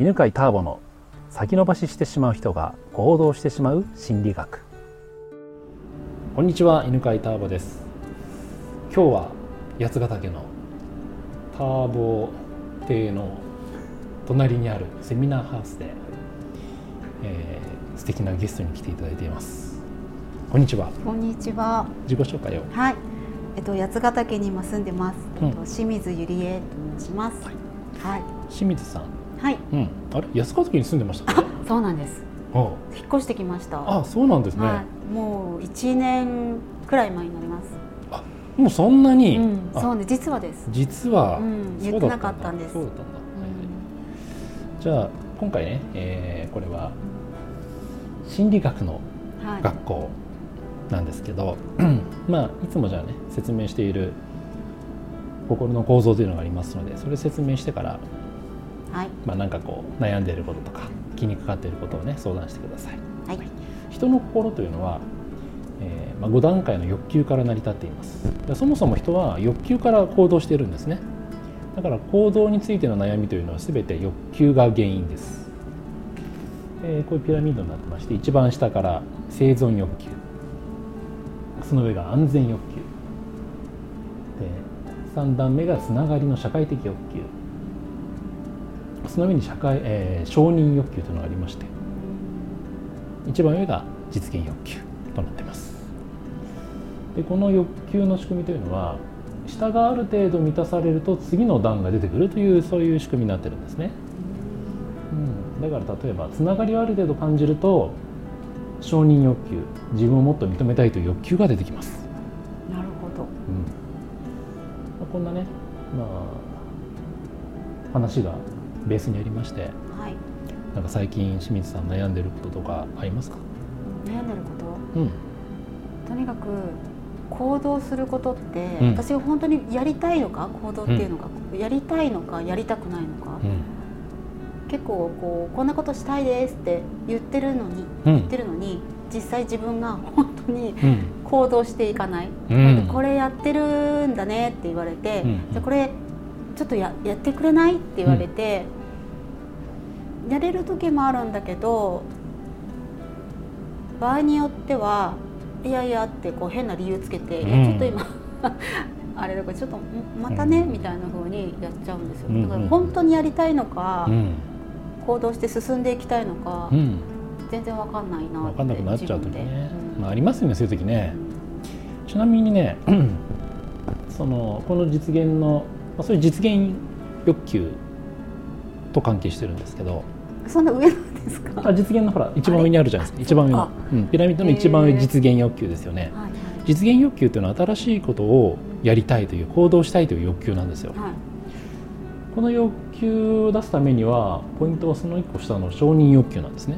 犬飼ターボの先延ばししてしまう人が行動してしまう心理学。こんにちは犬飼ターボです。今日は八ヶ岳のターボ邸の隣にあるセミナーハウスで、えー、素敵なゲストに来ていただいています。こんにちは。こんにちは。自己紹介を。はい。えっと八ヶ岳に今住んでます、うん、えっと、清水ゆりえと申します、はい、はい、清水さんはい、うん、あれ？八ヶ岳に住んでましたかそうなんです。引っ越してきました。あそうなんですね、はい、もう一年くらい前になります。あもうそんなに、うん、そうね。実はです。実は、うん、言ってなかったんです。そうだったんだ、じゃあ今回ね、えー、これは心理学の学校なんですけど、はい、まあいつもじゃあね説明している心の構造というのがありますのでそれ説明してから、はい、まあなんかこう悩んでいることとか気にかかっていることをね相談してください。はい、人の心というのは、えーまあ、5段階の欲求から成り立っています。そもそも人は欲求から行動しているんですね。だから行動についての悩みというのは全て欲求が原因です、えー、こういうピラミッドになってまして一番下から生存欲求。その上が安全欲求。で3段目がつながりの社会的欲求その上に社会、えー、承認欲求というのがありまして一番上が実現欲求となっています。でこの欲求の仕組みというのは下がある程度満たされると次の段が出てくるというそういう仕組みになってるんですね、うん、だから例えばつながりをある程度感じると承認欲求自分をもっと認めたいという欲求が出てきます。なるほど、うん。まあ、こんなね、まあ、話がベースにありまして、はい、なんか最近清水さん悩んでることとかありますか？悩んでること、うん、とにかく行動することって、うん、私が本当にやりたいのか？行動っていうのが、うん、やりたいのか？やりたくないのか、うん、結構こうこんなことしたいですって言ってるのに、言ってるのに実際自分が本当に行動していかない、これやってるんだねって言われて、じゃこれちょっとややってくれない？って言われて、やれる時もあるんだけど場合によってはいやいやってこう変な理由つけて、うん、いやちょっと今 あれだからちょっとまたね、みたいなふうにやっちゃうんですよ、だから本当にやりたいのか、行動して進んでいきたいのか、全然わかんないな分かんなくなっちゃう時ね、まあ、ありますよねそういう時ね、ちなみにね そのこの実現の、まあ、そういう実現欲求と関係してるんですけど。そんな上なんですか？あ実現のほら一番上にあるじゃないですか。一番上の、うん、ピラミッドの一番上実現欲求ですよね、はい実現欲求というのは新しいことをやりたいという行動したいという欲求なんですよ、はい、この欲求を出すためにはポイントはその一個下の承認欲求なんですね。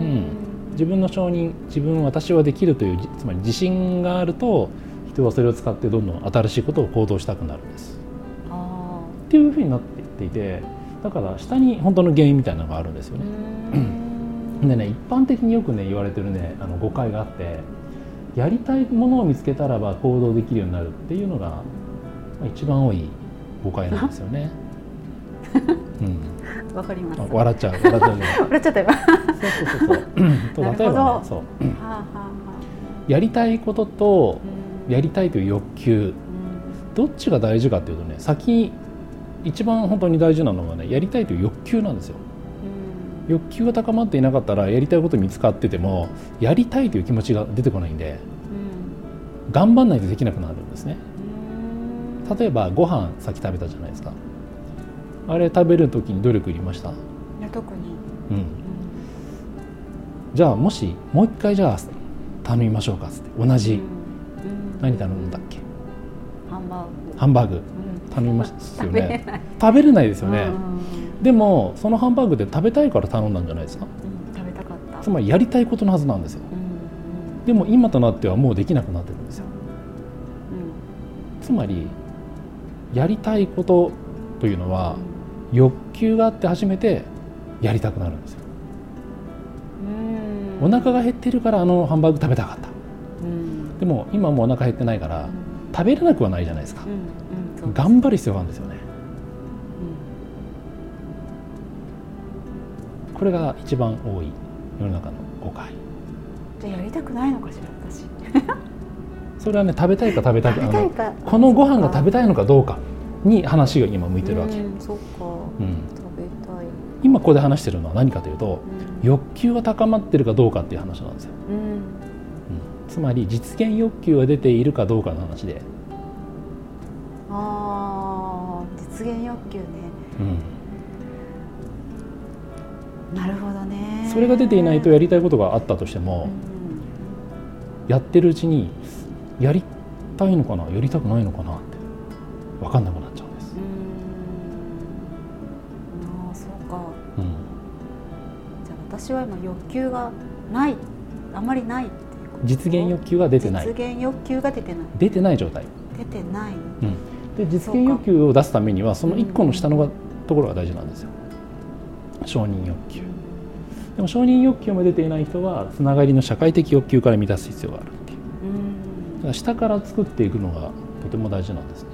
うん、自分の承認自分私はできるというつまり自信があると人はそれを使ってどんどん新しいことを行動したくなるんですっていうふうになっていてだから下に本当の原因みたいなのがあるんですよね。でね一般的によくね言われてるねあの誤解があってやりたいものを見つけたらば行動できるようになるっていうのが一番多い誤解なんですよね。うん、わかります。笑っちゃう。笑っちゃう。笑っちゃった今。そうそうそうそう。例えばね、そう。やりたいこととやりたいという欲求、どっちが大事かっていうとね、先一番本当に大事なのはねやりたいという欲求なんですよ。欲求が高まっていなかったらやりたいこと見つかっててもやりたいという気持ちが出てこないんで、うん、頑張んないとできなくなるんですね。例えばご飯さっき食べたじゃないですか。あれ食べる時に努力いりました？いや特に、うん、じゃあもしもう一回じゃあ頼みましょうかっつって同じ、うん、何頼んだっけ？ハンバーグ。ハンバーグ。頼みますよね。食べれない。ですよね、でもそのハンバーグで食べたいから頼んだんじゃないですか、うん、食べたかった。つまりやりたいことのはずなんですよ、うん、でも今となってはもうできなくなってるんですよ、うん、つまりやりたいことというのは、欲求があって初めてやりたくなるんですよ。お腹が減ってるからあのハンバーグ食べたかった、でも今もうお腹減ってないから、食べれなくはないじゃないですか、頑張る必要があるんですよね、これが一番多い世の中の誤解。じゃあやりたくないのかしら私。それはね食べたいか食べたく食べたいか。このご飯が食べたいのかどうかに話が今向いてるわけ、うんそっか、うん、食べたい、今ここで話してるのは何かというとうん。欲求が高まってるかどうかっていう話なんですよ、うんうん、つまり実現欲求が出ているかどうかの話で、あー実現欲求ね。うん、なるほどね。それが出ていないとやりたいことがあったとしてうも、ん。やってるうちにやりたいのかな？やりたくないのかな？って分かんなくなっちゃうんです、うん。ああそうか。うん、じゃあ私は今欲求がない。あまりない実現欲求が出てない。実現欲求が出てない。出てない状態、出てない。うん、で実現欲求を出すためにはその1個の下のがところが大事なんですよ。承認欲求。でも承認欲求も出ていない人はつながりの社会的欲求から満たす必要があるっていう。うん。だから下から作っていくのがとても大事なんですね。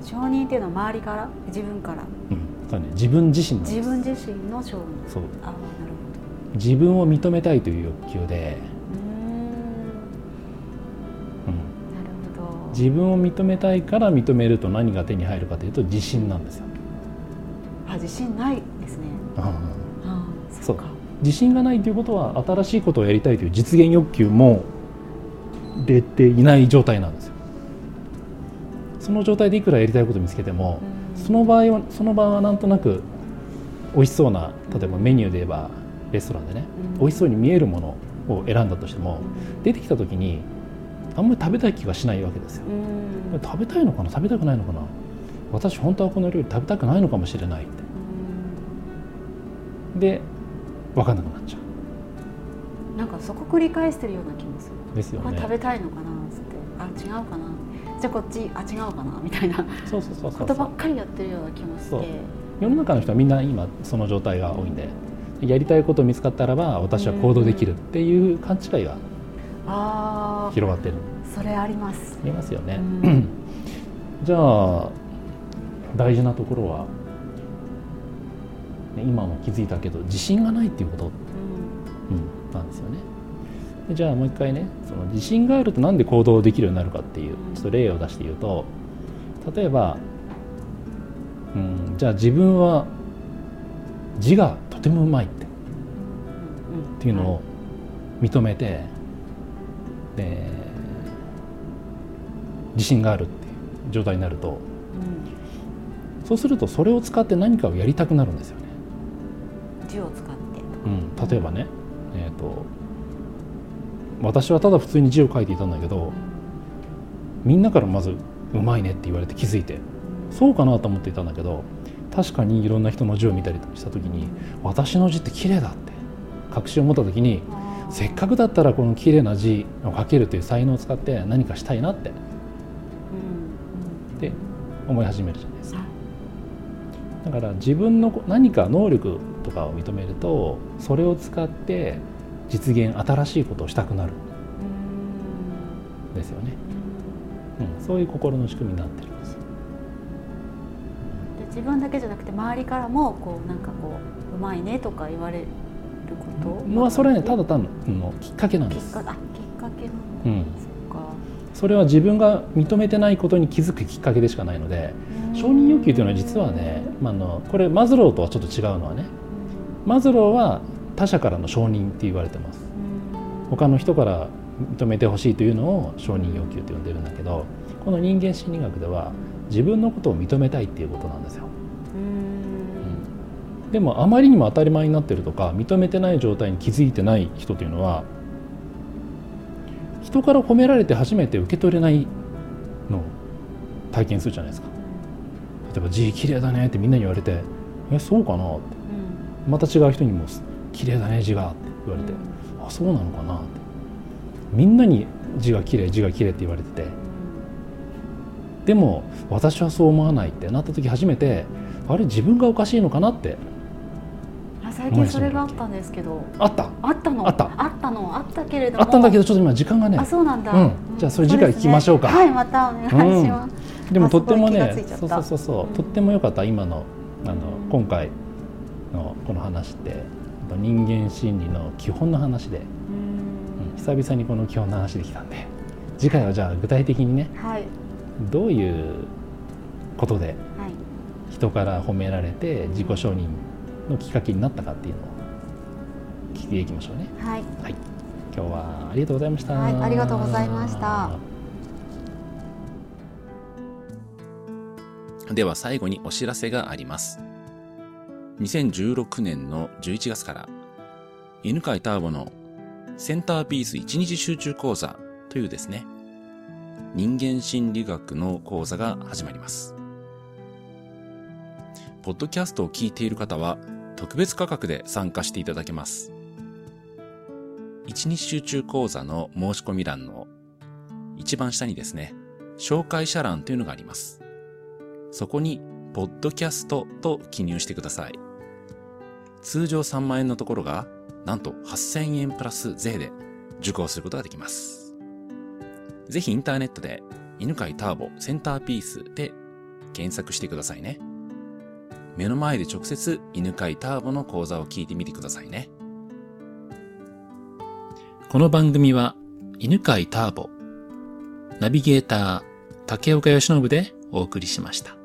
うん。承認っていうのは周りから自分から。うん。そうね。自分自身なんです。自分自身の承認。そう。ああなる自分を認めたいという欲求で、うん。自分を認めたいから認めると何が手に入るかというと自信なんですよ、あ自信ないですね。うんああそうか。自信がないということは新しいことをやりたいという実現欲求も出ていない状態なんですよ。その状態でいくらやりたいことを見つけても、うん。その場合はその場はなんとなく美味しそうな例えばメニューで言えばレストランでね、うん美味しそうに見えるものを選んだとしても、うん出てきた時にあんまり食べたい気がしないわけですよ、うん。食べたいのかな食べたくないのかな。私本当はこの料理食べたくないのかもしれないって。で分かんなくなっちゃう。んなんかそこ繰り返してるような気もする。うですよね。これ食べたいのかなっつって。あ違うかな。じゃあこっちあ違うかなみたいな。そうそうそうそうことばっかりやってるような気もして。世の中の人はみんな今その状態が多いんでやりたいこと見つかったらば私は行動できるっていう勘違いが広がってる。それあります。ありますよね、うん。じゃあ大事なところは、ね今も気づいたけど自信がないっていうこと、うん。うん、なんですよね。でじゃあもう一回ねその自信があるとなんで行動できるようになるかっていうちょっと例を出して言うと例えば、うん、じゃあ自分は字がとてもうまいって。っていうのを認めて、で自信があるっていう状態になるとうん。そうするとそれを使って何かをやりたくなるんですよね。字を使ってうん、例えばね、えー、と私はただ普通に字を書いていたんだけどみんなからまず「うまいね」って言われて気づいてそうかなと思っていたんだけど確かにいろんな人の字を見たりした時に私の字って綺麗だって確信を持った時にせっかくだったらこの綺麗な字を書けるという才能を使って何かしたいなってうん。って思い始めるじゃないですか。うんだから自分の何か能力とかを認めるとそれを使って実現新しいことをしたくなる。ん。ですよね、うん、そういう心の仕組みになってるんです自分だけじゃなくて周りからもこうなんかこううまいねとか言われること？まあそれはねただ単のきっかけなんです。きっかあきっかけなの、うん。そっか。それは自分が認めてないことに気づくきっかけでしかないので承認欲求というのは実はね、まあ、あのこれマズローとはちょっと違うのはねマズローは他者からの承認って言われてます。他の人から認めてほしいというのを承認欲求と呼んでるんだけどこの人間心理学では自分のことを認めたいっていうことなんですよ、うん。でもあまりにも当たり前になってるとか認めてない状態に気づいてない人というのは人から褒められて初めて受け取れないのを体験するじゃないですか。例えば「字綺麗だね」ってみんなに言われて「えそうかな?」って。また違う人にも「綺麗だね字が」って言われて「あそうなのかな?」って。みんなに字が綺麗字が綺麗って言われててでも私はそう思わないってなった時初めてあれ自分がおかしいのかなって。あ最近それがあったんですけど。あった。あったの？あった。あったの？あったけれども。あったんだけどちょっと今時間がね。あそうなんだ、うん。じゃあそれ次回聞きましょうか。ねはいまたお願いします、でもとってもあねそうそうそうそう、うん。とっても良かった。今のあの今回のこの話って人間心理の基本の話で、うん、久々にこの基本の話できたんで。次回はじゃあ具体的にね、はい、どういうことで人から褒められて自己承認のきっかけになったかっていうのを聞いていきましょうね。はい、はい、今日はありがとうございました。はい、ありがとうございました。では最後にお知らせがあります。2016年の11月から、犬飼ターボのセンターピース1日集中講座というですね、人間心理学の講座が始まります。ポッドキャストを聞いている方は特別価格で参加していただけます。1日集中講座の申し込み欄の一番下にですね、紹介者欄というのがあります。そこに、ポッドキャストと記入してください。通常3万円のところが、なんと8000円プラス税で受講することができます。ぜひインターネットで、犬飼ターボセンターピースで検索してくださいね。目の前で直接犬飼ターボの講座を聞いてみてくださいね。この番組は犬飼ターボ、ナビゲーター竹岡義信でお送りしました。